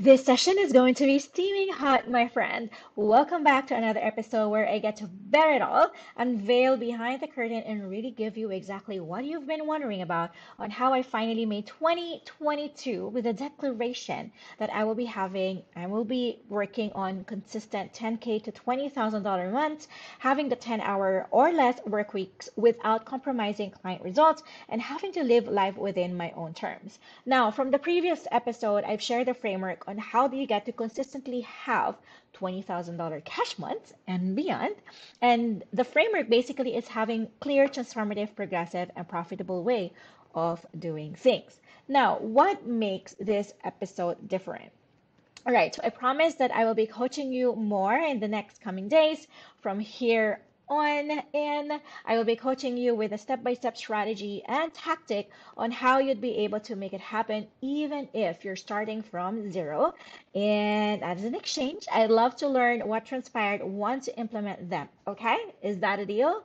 This session is going to be steaming hot, my friend. Welcome back to another episode where I get to bear it all, unveil behind the curtain, and really give you exactly what you've been wondering about on how I finally made 2022 with a declaration that I will be having, I will be working on consistent 10K to $20,000 months, having the 10 hour or less work weeks without compromising client results, and having to live life within my own terms. Now, from the previous episode, I've shared the framework on how do you get to consistently have $20,000 cash months and beyond. And the framework basically is having clear, transformative, progressive, and profitable way of doing things. Now, what makes this episode different? All right, so I promise that I will be coaching you more in the next coming days from here on and I will be coaching you with a step-by-step strategy and tactic on how you'd be able to make it happen even if you're starting from zero. And as an exchange, I'd love to learn what transpired once you implement them. Okay? Is that a deal?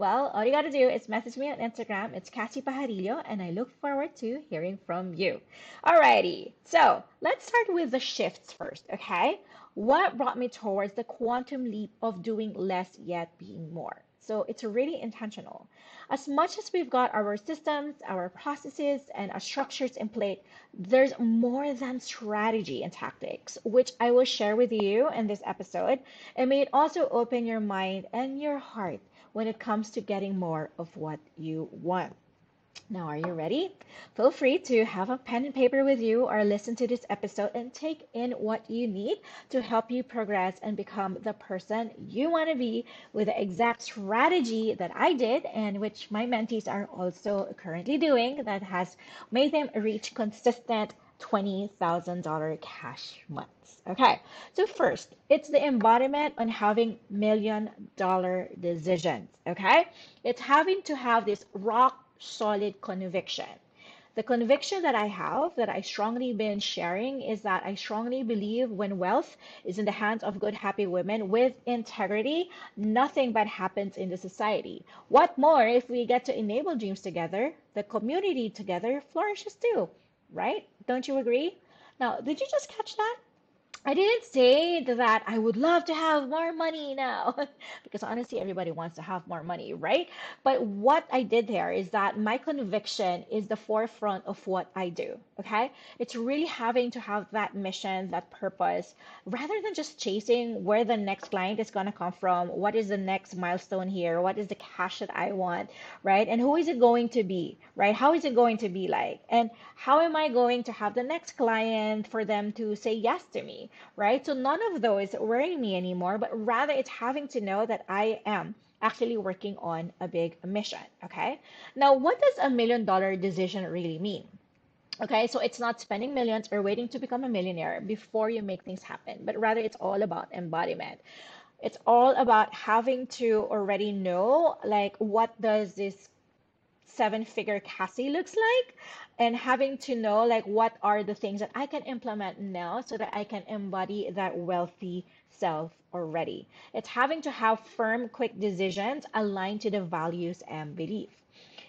Well, all you got to do is message me on Instagram. It's Kassy Pajarillo, and I look forward to hearing from you. Alrighty, so let's start with the shifts first, okay? What brought me towards the quantum leap of doing less yet being more? So it's really intentional. As much as we've got our systems, our processes, and our structures in place, there's more than strategy and tactics, which I will share with you in this episode. And may it also open your mind and your heart when it comes to getting more of what you want. Now, are you ready? Feel free to have a pen and paper with you or listen to this episode and take in what you need to help you progress and become the person you want to be with the exact strategy that I did and which my mentees are also currently doing that has made them reach consistent $20,000 cash months. Okay, so first, it's the embodiment on having million dollar decisions. Okay, it's having to have this rock solid conviction. The conviction that I have, that I strongly been sharing, is that I strongly believe when wealth is in the hands of good, happy women with integrity, nothing bad happens in the society. What more if we get to enable dreams together, the community together flourishes too right? Don't you agree? Now, did you just catch that? I didn't say that I would love to have more money now, because honestly, everybody wants to have more money, right? But what I did there is that my conviction is the forefront of what I do, okay? It's really having to have that mission, that purpose, rather than just chasing where the next client is going to come from, what is the next milestone here, what is the cash that I want, right? And who is it going to be, right? How is it going to be like? And how am I going to have the next client for them to say yes to me? right? So none of those worry me anymore, but rather it's having to know that I am actually working on a big mission, okay? Now, what does a million dollar decision really mean? Okay, so it's not spending millions or waiting to become a millionaire before you make things happen, but rather it's all about embodiment. It's all about having to already know like what does this seven figure Kassy looks like and having to know like what are the things that I can implement now so that I can embody that wealthy self already. It's having to have firm, quick decisions aligned to the values and belief.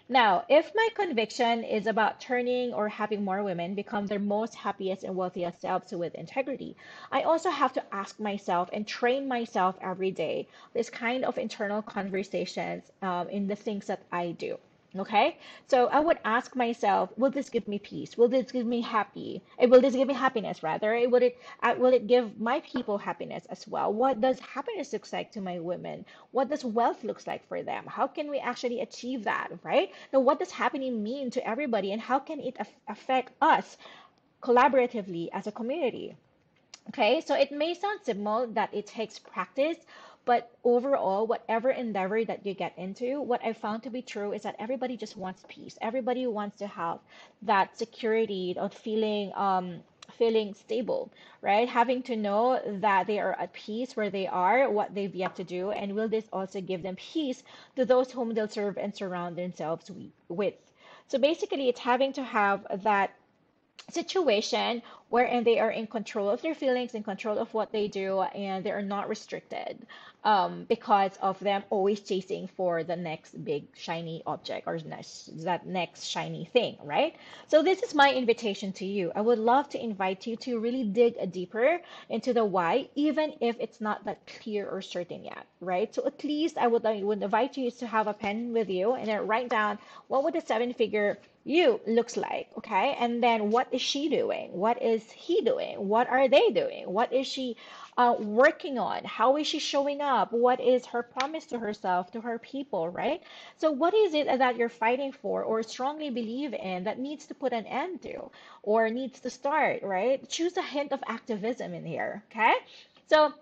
Now, if my conviction is about turning or having more women become their most happiest and wealthiest selves with integrity, I also have to ask myself and train myself every day this kind of internal conversations um, in the things that I do. Okay, so I would ask myself, will this give me peace? Will this give me happy? Eh, will this give me happiness rather? Eh, will it uh, will it give my people happiness as well? What does happiness look like to my women? What does wealth looks like for them? How can we actually achieve that? Right? Now, what does happening mean to everybody, and how can it af- affect us collaboratively as a community? Okay, so it may sound simple that it takes practice, but overall, whatever endeavor that you get into, what I found to be true is that everybody just wants peace. Everybody wants to have that security of feeling um, feeling stable, right? Having to know that they are at peace where they are, what they've yet to do, and will this also give them peace to those whom they'll serve and surround themselves with. So basically, it's having to have that situation wherein they are in control of their feelings, in control of what they do, and they are not restricted um, because of them always chasing for the next big shiny object or next, that next shiny thing, right? So this is my invitation to you. I would love to invite you to really dig deeper into the why, even if it's not that clear or certain yet, right? So at least I would, I would invite you to have a pen with you and then write down what would the seven figure you looks like okay? And then what is she doing? What is he doing? What are they doing? What is she uh, working on? How is she showing up? What is her promise to herself to her people right? So what is it that you're fighting for or strongly believe in that needs to put an end to or needs to start right? Choose a hint of activism in here okay? So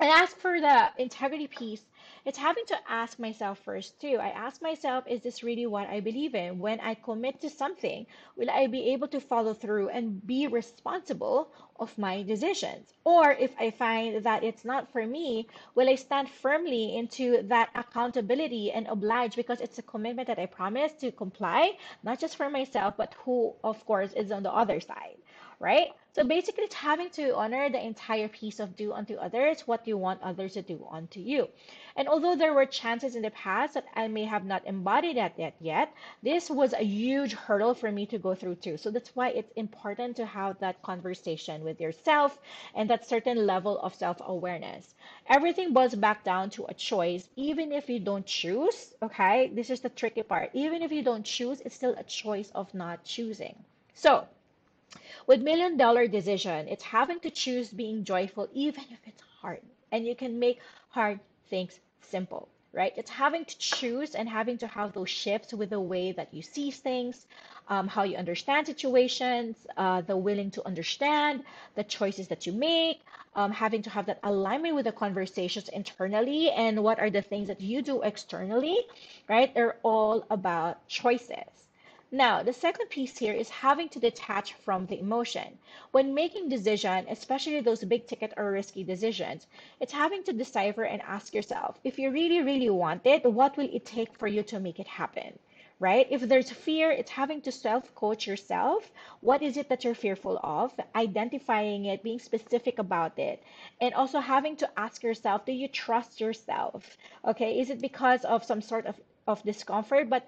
and ask for the integrity piece it's having to ask myself first too. I ask myself, is this really what I believe in? When I commit to something, will I be able to follow through and be responsible of my decisions? Or if I find that it's not for me, will I stand firmly into that accountability and oblige because it's a commitment that I promise to comply, not just for myself, but who, of course, is on the other side, right? So basically, it's having to honor the entire piece of do unto others what you want others to do unto you. And although there were chances in the past that I may have not embodied that yet, yet this was a huge hurdle for me to go through too. So that's why it's important to have that conversation with yourself and that certain level of self awareness. Everything boils back down to a choice, even if you don't choose. Okay, this is the tricky part. Even if you don't choose, it's still a choice of not choosing. So, with million dollar decision, it's having to choose being joyful even if it's hard. And you can make hard things simple, right? It's having to choose and having to have those shifts with the way that you see things, um, how you understand situations, uh, the willing to understand, the choices that you make, um, having to have that alignment with the conversations internally and what are the things that you do externally, right? They're all about choices. Now, the second piece here is having to detach from the emotion. When making decision, especially those big ticket or risky decisions, it's having to decipher and ask yourself, if you really, really want it, what will it take for you to make it happen? Right? If there's fear, it's having to self coach yourself. What is it that you're fearful of? Identifying it, being specific about it, and also having to ask yourself, do you trust yourself? Okay, is it because of some sort of, of discomfort? But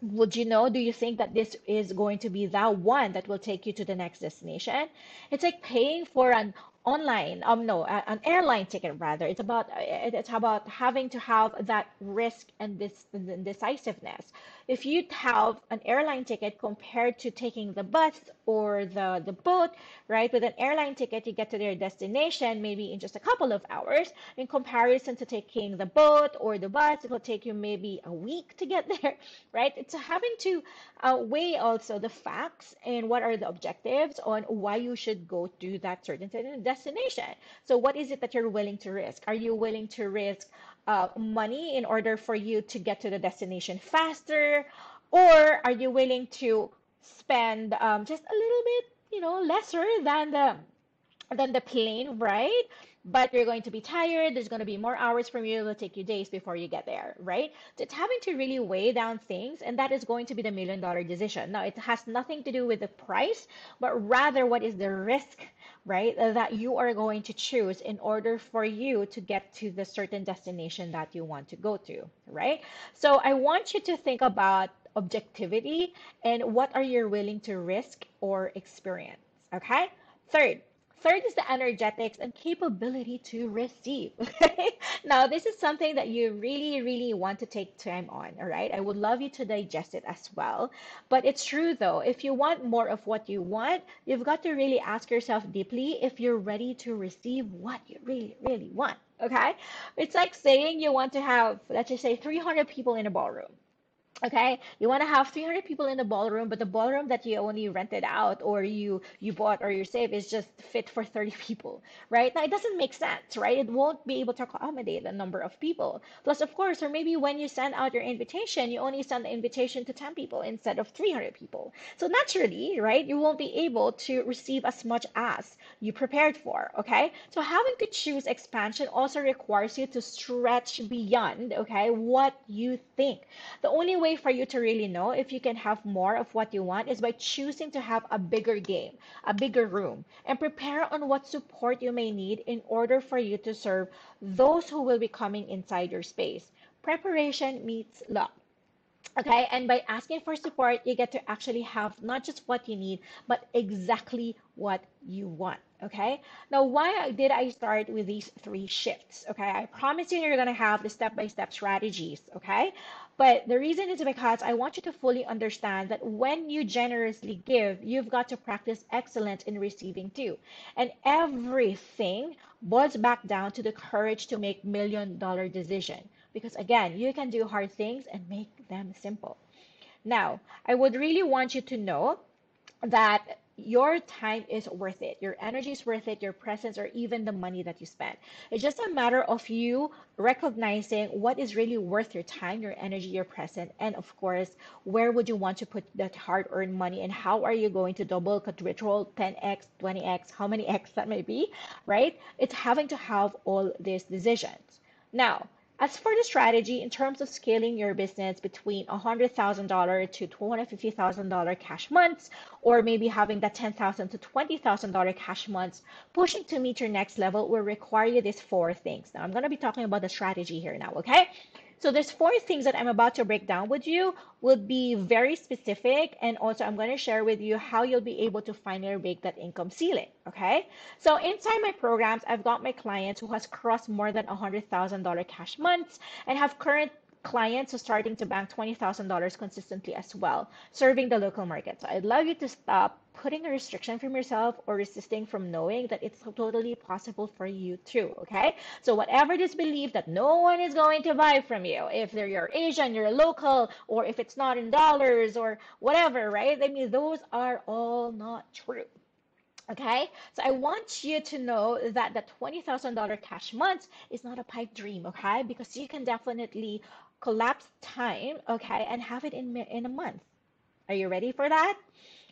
would you know do you think that this is going to be that one that will take you to the next destination? It's like paying for an online um no an airline ticket rather. It's about it's about having to have that risk and this decisiveness if you have an airline ticket compared to taking the bus or the the boat right with an airline ticket you get to their destination maybe in just a couple of hours in comparison to taking the boat or the bus it will take you maybe a week to get there right it's having to uh, weigh also the facts and what are the objectives on why you should go to that certain destination destination. So what is it that you're willing to risk? Are you willing to risk uh, money in order for you to get to the destination faster? Or are you willing to spend um, just a little bit, you know, lesser than the than the plane right? but you're going to be tired. There's going to be more hours from you. It'll take you days before you get there, right? It's having to really weigh down things, and that is going to be the million dollar decision. Now, it has nothing to do with the price, but rather what is the risk, right, uh, that you are going to choose in order for you to get to the certain destination that you want to go to, right? So I want you to think about objectivity and what are you willing to risk or experience, okay? Third, Third is the energetics and capability to receive. now, this is something that you really, really want to take time on. All right. I would love you to digest it as well. But it's true though, if you want more of what you want, you've got to really ask yourself deeply if you're ready to receive what you really, really want. Okay. It's like saying you want to have, let's just say, 300 people in a ballroom okay? You want to have 300 people in the ballroom but the ballroom that you only rented out or you you bought or you save is just fit for 30 people right? Now it doesn't make sense right? It won't be able to accommodate a number of people. Plus of course or maybe when you send out your invitation you only send the invitation to 10 people instead of 300 people. So naturally right you won't be able to receive as much as you prepared for okay? So having to choose expansion also requires you to stretch beyond okay what you think. The only way way for you to really know if you can have more of what you want is by choosing to have a bigger game, a bigger room, and prepare on what support you may need in order for you to serve those who will be coming inside your space. Preparation meets luck. Okay, and by asking for support, you get to actually have not just what you need, but exactly what you want. Okay, now why did I start with these three shifts? Okay, I promise you, you're gonna have the step by step strategies. Okay, but the reason is because I want you to fully understand that when you generously give, you've got to practice excellence in receiving too. And everything boils back down to the courage to make million dollar decision. Because again, you can do hard things and make them simple. Now, I would really want you to know that your time is worth it. Your energy is worth it, your presence, or even the money that you spend. It's just a matter of you recognizing what is really worth your time, your energy, your presence, and of course, where would you want to put that hard earned money and how are you going to double, quadruple, 10x, 20x, how many x that may be, right? It's having to have all these decisions. Now, as for the strategy, in terms of scaling your business between $100,000 to $250,000 cash months, or maybe having that 10,000 to $20,000 cash months, pushing to meet your next level will require you these four things. Now, I'm going to be talking about the strategy here now, okay? So there's four things that I'm about to break down with you will be very specific and also I'm going to share with you how you'll be able to finally break that income ceiling, okay? So inside my programs, I've got my clients who has crossed more than $100,000 cash months and have current clients are starting to bank $20,000 consistently as well, serving the local market. So I'd love you to stop putting a restriction from yourself or resisting from knowing that it's totally possible for you too, okay? So whatever this belief that no one is going to buy from you, if they're your Asian, you're a local, or if it's not in dollars or whatever, right? I mean, those are all not true. Okay, so I want you to know that the $20,000 cash month is not a pipe dream, okay? Because you can definitely collapse time, okay, and have it in, in a month. Are you ready for that?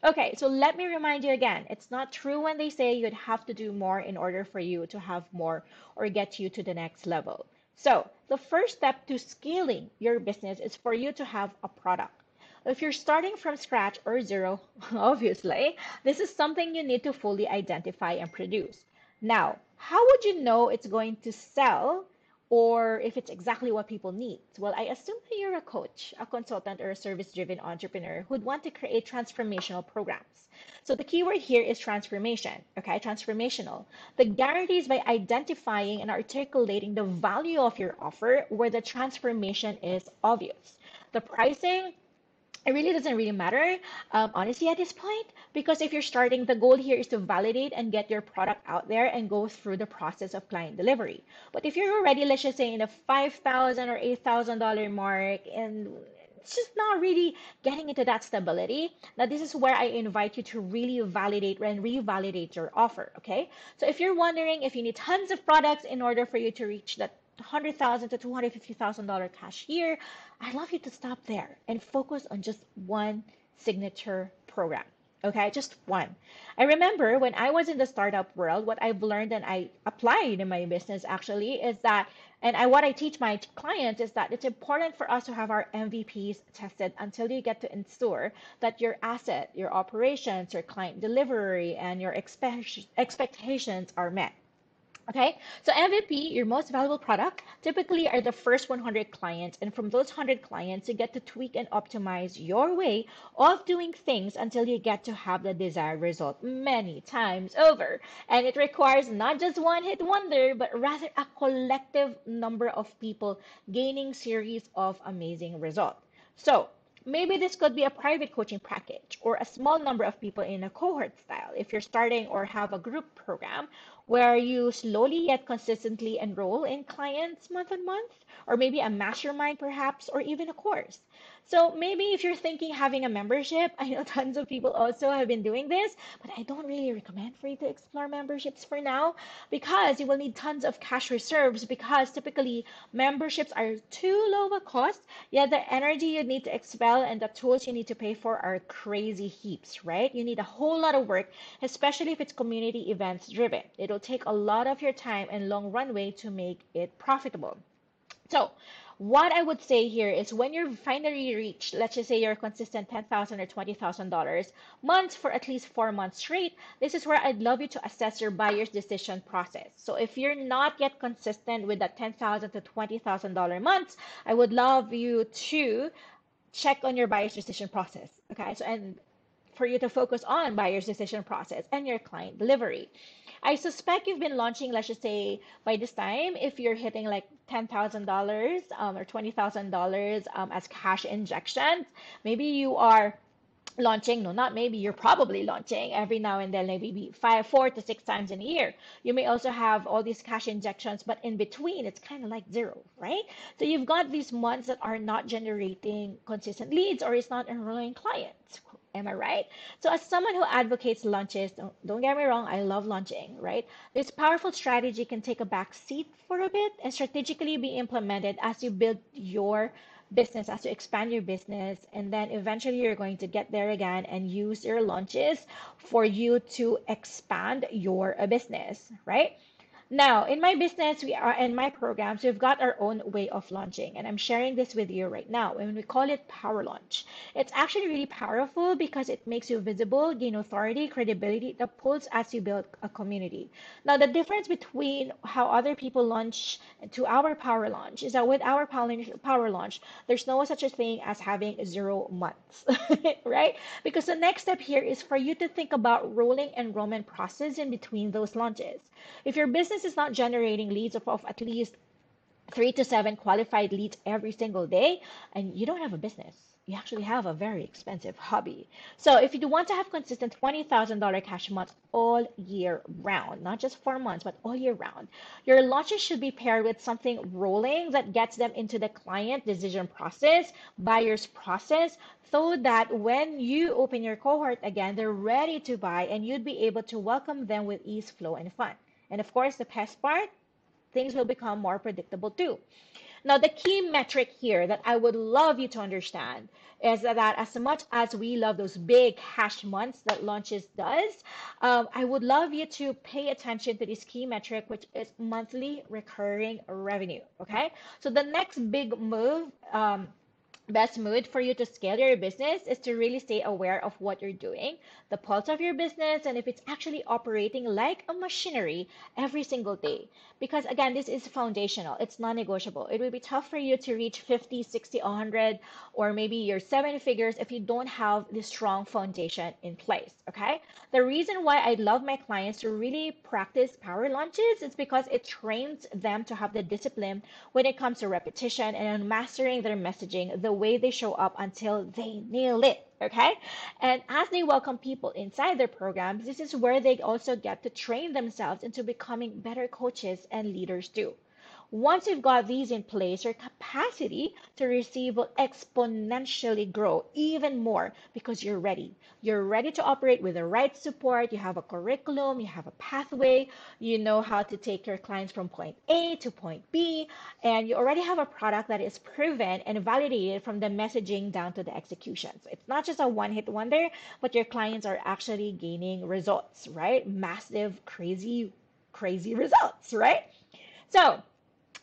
Okay, so let me remind you again it's not true when they say you'd have to do more in order for you to have more or get you to the next level. So, the first step to scaling your business is for you to have a product. If you're starting from scratch or zero, obviously, this is something you need to fully identify and produce. Now, how would you know it's going to sell or if it's exactly what people need. Well, I assume that you're a coach, a consultant, or a service driven entrepreneur who'd want to create transformational programs. So the keyword here is transformation, okay? Transformational. The guarantees by identifying and articulating the value of your offer where the transformation is obvious. The pricing, it really doesn't really matter, um, honestly, at this point, because if you're starting, the goal here is to validate and get your product out there and go through the process of client delivery. But if you're already, let's just say, in the five thousand or eight thousand dollar mark, and it's just not really getting into that stability. Now, this is where I invite you to really validate and revalidate your offer. Okay, so if you're wondering if you need tons of products in order for you to reach that 100,000 to $250,000 cash year, I'd love you to stop there and focus on just one signature program. Okay, just one. I remember when I was in the startup world, what I've learned and I applied in my business actually is that, and I what I teach my clients is that it's important for us to have our MVPs tested until you get to ensure that your asset, your operations, your client delivery, and your expect- expectations are met. Okay, so MVP, your most valuable product, typically are the first 100 clients. And from those 100 clients, you get to tweak and optimize your way of doing things until you get to have the desired result many times over. And it requires not just one hit wonder, but rather a collective number of people gaining series of amazing results. So maybe this could be a private coaching package or a small number of people in a cohort style if you're starting or have a group program where you slowly yet consistently enroll in clients month on month, or maybe a mastermind perhaps, or even a course. So maybe if you're thinking having a membership, I know tons of people also have been doing this, but I don't really recommend for you to explore memberships for now because you will need tons of cash reserves because typically memberships are too low of a cost, yet the energy you need to expel and the tools you need to pay for are crazy heaps, right? You need a whole lot of work, especially if it's community events driven. It'll take a lot of your time and long runway to make it profitable. So, What I would say here is when you're finally reached, let's just say you're consistent 10,000 or $20,000 months for at least four months straight, this is where I'd love you to assess your buyer's decision process. So if you're not yet consistent with that 10,000 to $20,000 months, I would love you to check on your buyer's decision process. Okay. So, and for you to focus on buyer's decision process and your client delivery. I suspect you've been launching, let's just say by this time, if you're hitting like $10,000 um, or $20,000 um, as cash injections, maybe you are launching no not maybe you're probably launching every now and then maybe five four to six times in a year. You may also have all these cash injections but in between it's kind of like zero right? So you've got these months that are not generating consistent leads or it's not enrolling clients Am I right? So, as someone who advocates launches, don't, don't get me wrong, I love launching, right? This powerful strategy can take a back seat for a bit and strategically be implemented as you build your business, as you expand your business, and then eventually you're going to get there again and use your launches for you to expand your business, right? Now, in my business, we are in my programs, we've got our own way of launching, and I'm sharing this with you right now. And we call it Power Launch. It's actually really powerful because it makes you visible, gain authority, credibility, the pulls as you build a community. Now, the difference between how other people launch to our Power Launch is that with our Power Launch, there's no such a thing as having zero months, right? Because the next step here is for you to think about rolling enrollment process in between those launches. If your business business is not generating leads of, of at least three to seven qualified leads every single day, and you don't have a business. You actually have a very expensive hobby. So if you do want to have consistent $20,000 cash months all year round, not just four months, but all year round, your launches should be paired with something rolling that gets them into the client decision process, buyer's process, so that when you open your cohort again, they're ready to buy and you'd be able to welcome them with ease, flow, and fun. And of course, the best part, things will become more predictable too. Now, the key metric here that I would love you to understand is that as much as we love those big hash months that launches does, um, I would love you to pay attention to this key metric, which is monthly recurring revenue. Okay. So the next big move um, best mood for you to scale your business is to really stay aware of what you're doing, the pulse of your business, and if it's actually operating like a machinery every single day. Because again, this is foundational, it's non negotiable. It will be tough for you to reach 50, 60, 100, or maybe your seven figures if you don't have this strong foundation in place. Okay. The reason why I love my clients to really practice power launches is because it trains them to have the discipline when it comes to repetition and mastering their messaging, the way they show up until they nail it. Okay. And as they welcome people inside their programs, this is where they also get to train themselves into becoming better coaches and leaders too. Once you've got these in place, your capacity to receive will exponentially grow even more because you're ready. You're ready to operate with the right support. You have a curriculum, you have a pathway, you know how to take your clients from point A to point B, and you already have a product that is proven and validated from the messaging down to the execution. So it's not just a one hit wonder, but your clients are actually gaining results, right? Massive, crazy, crazy results, right? So,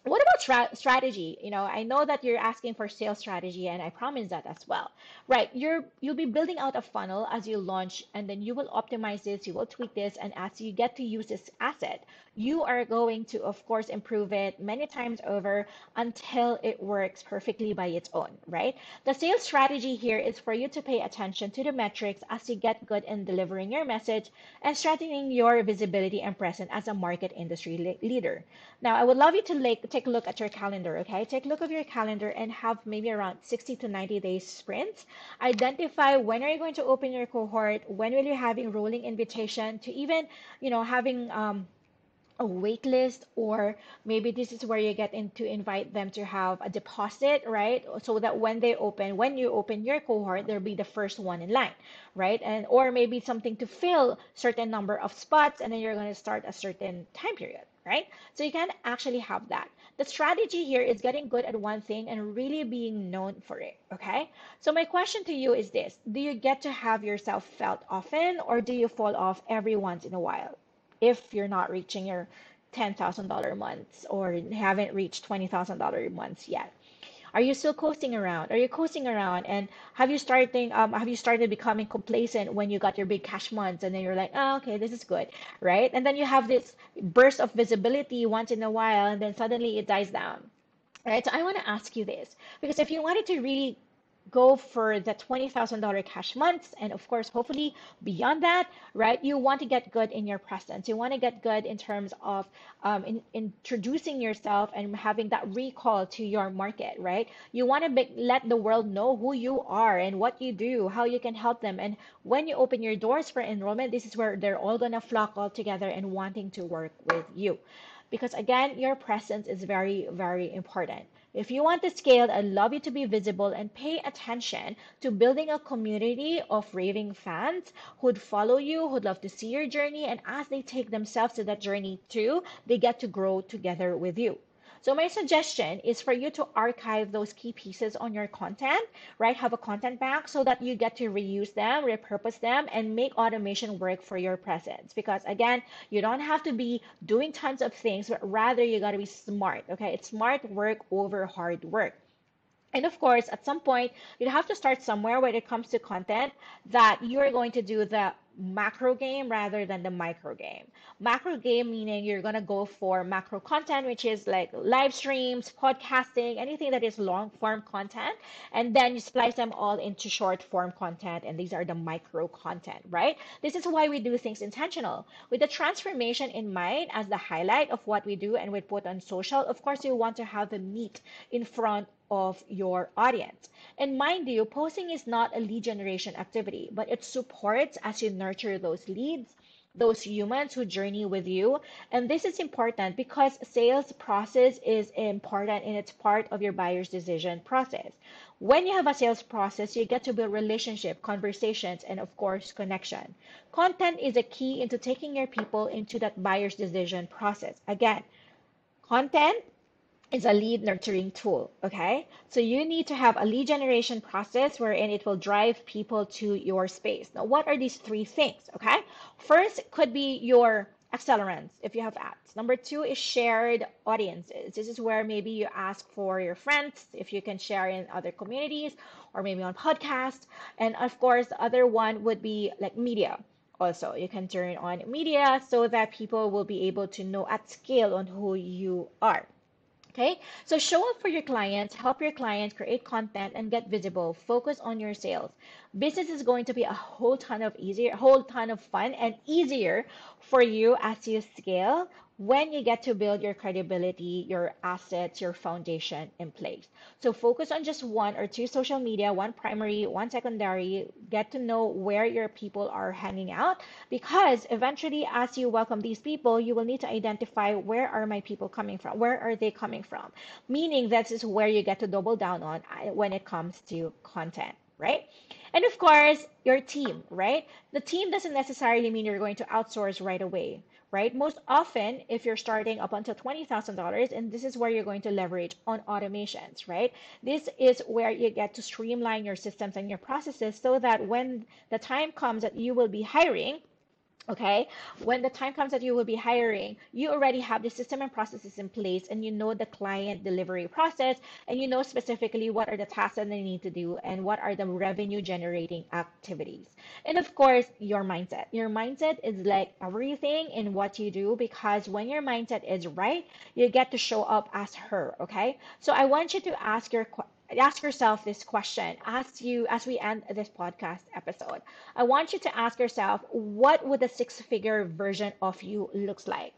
what about tra- strategy? You know i know that you're asking for sales strategy and i promise that as well. Right you're you'll be building out a funnel as you launch and then you will optimize this you will tweak this and as you get to use this asset you are going to of course improve it many times over until it works perfectly by its own right? The sales strategy here is for you to pay attention to the metrics as you get good in delivering your message and strengthening your visibility and presence as a market industry le- leader. Now i would love you to like take a look at your calendar, okay? Take a look of your calendar and have maybe around 60 to 90 days sprints. Identify when are you going to open your cohort, when will you having rolling invitation to even, you know, having um, a wait list or maybe this is where you get in to invite them to have a deposit right so that when they open when you open your cohort they'll be the first one in line right and or maybe something to fill certain number of spots and then you're going to start a certain time period right so you can actually have that the strategy here is getting good at one thing and really being known for it. Okay. So, my question to you is this Do you get to have yourself felt often or do you fall off every once in a while if you're not reaching your $10,000 months or haven't reached $20,000 months yet? Are you still coasting around? Are you coasting around? And have you starting um have you started becoming complacent when you got your big cash months and then you're like, oh, okay, this is good, right? And then you have this burst of visibility once in a while, and then suddenly it dies down. Right, so I want to ask you this because if you wanted to really go for the $20,000 cash months. And of course, hopefully beyond that, right? You want to get good in your presence. You want to get good in terms of um, in, introducing yourself and having that recall to your market, right? You want to let the world know who you are and what you do, how you can help them. And when you open your doors for enrollment, this is where they're all going to flock all together and wanting to work with you. Because again, your presence is very, very important. If you want to scale, I'd love you to be visible and pay attention to building a community of raving fans who'd follow you, who'd love to see your journey, and as they take themselves to that journey too, they get to grow together with you. So my suggestion is for you to archive those key pieces on your content, right? Have a content bank so that you get to reuse them, repurpose them, and make automation work for your presence. Because again, you don't have to be doing tons of things, but rather you got to be smart, okay? It's smart work over hard work. And of course, at some point, you have to start somewhere when it comes to content that you're going to do the macro game rather than the micro game. Macro game meaning you're going to go for macro content, which is like live streams, podcasting, anything that is long form content. And then you splice them all into short form content. And these are the micro content, right? This is why we do things intentional. With the transformation in mind as the highlight of what we do and we put on social, of course, you want to have the meat in front of your audience. And mind you, posting is not a lead generation activity, but it supports as you nurture those leads, those humans who journey with you. And this is important because sales process is important and it's part of your buyer's decision process. When you have a sales process, you get to build relationship, conversations, and of course, connection. Content is a key into taking your people into that buyer's decision process. Again, content is a lead nurturing tool. Okay. So you need to have a lead generation process wherein it will drive people to your space. Now, what are these three things? Okay. First could be your accelerants if you have ads. Number two is shared audiences. This is where maybe you ask for your friends if you can share in other communities or maybe on podcasts. And of course, the other one would be like media also you can turn on media so that people will be able to know at scale on who you are Okay, so show up for your clients, help your clients create content and get visible. Focus on your sales. Business is going to be a whole ton of easier, a whole ton of fun and easier for you as you scale when you get to build your credibility, your assets, your foundation in place. So focus on just one or two social media, one primary, one secondary, get to know where your people are hanging out because eventually as you welcome these people, you will need to identify where are my people coming from? Where are they coming from? Meaning this is where you get to double down on uh, when it comes to content, right? And of course, your team, right? The team doesn't necessarily mean you're going to outsource right away right? Most often, if you're starting up until $20,000, and this is where you're going to leverage on automations, right? This is where you get to streamline your systems and your processes so that when the time comes that you will be hiring, okay? When the time comes that you will be hiring you already have the system and processes in place and you know the client delivery process and you know specifically what are the tasks that they need to do and what are the revenue generating activities. And of course your mindset. Your mindset is like everything in what you do because when your mindset is right you get to show up as her okay? So i want you to ask your ask yourself this question as you as we end this podcast episode. I want you to ask yourself what would the six figure version of you looks like?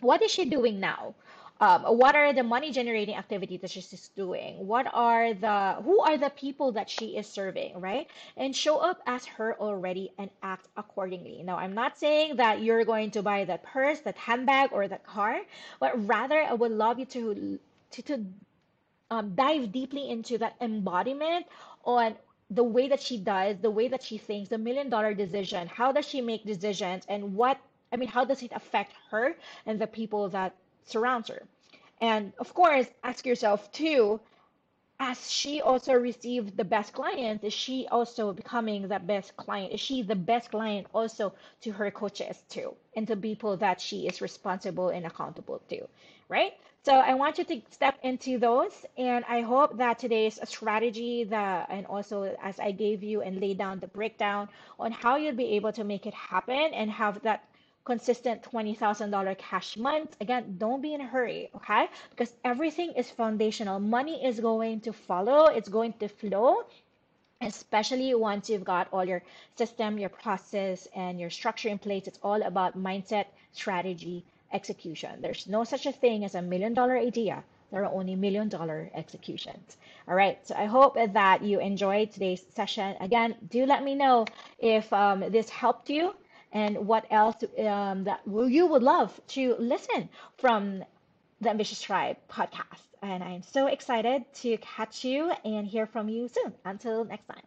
What is she doing now? Um, what are the money generating activities that she's doing? What are the who are the people that she is serving right? And show up as her already and act accordingly. Now i'm not saying that you're going to buy that purse that handbag or that car but rather i would love you to to, to um, dive deeply into that embodiment on the way that she does, the way that she thinks, the million dollar decision. How does she make decisions, and what I mean, how does it affect her and the people that surrounds her? And of course, ask yourself too, as she also received the best clients, is she also becoming the best client? Is she the best client also to her coaches too, and to people that she is responsible and accountable to, right? So I want you to step into those, and I hope that today's strategy that, and also as I gave you and laid down the breakdown on how you'll be able to make it happen and have that consistent $20,000 cash month. Again, don't be in a hurry, okay? Because everything is foundational. Money is going to follow, it's going to flow, especially once you've got all your system, your process, and your structure in place. It's all about mindset, strategy, execution. There's no such a thing as a million dollar idea. There are only million dollar executions. All right. So I hope that you enjoyed today's session. Again, do let me know if um, this helped you and what else um, that you would love to listen from the Ambitious Tribe podcast. And I'm so excited to catch you and hear from you soon. Until next time.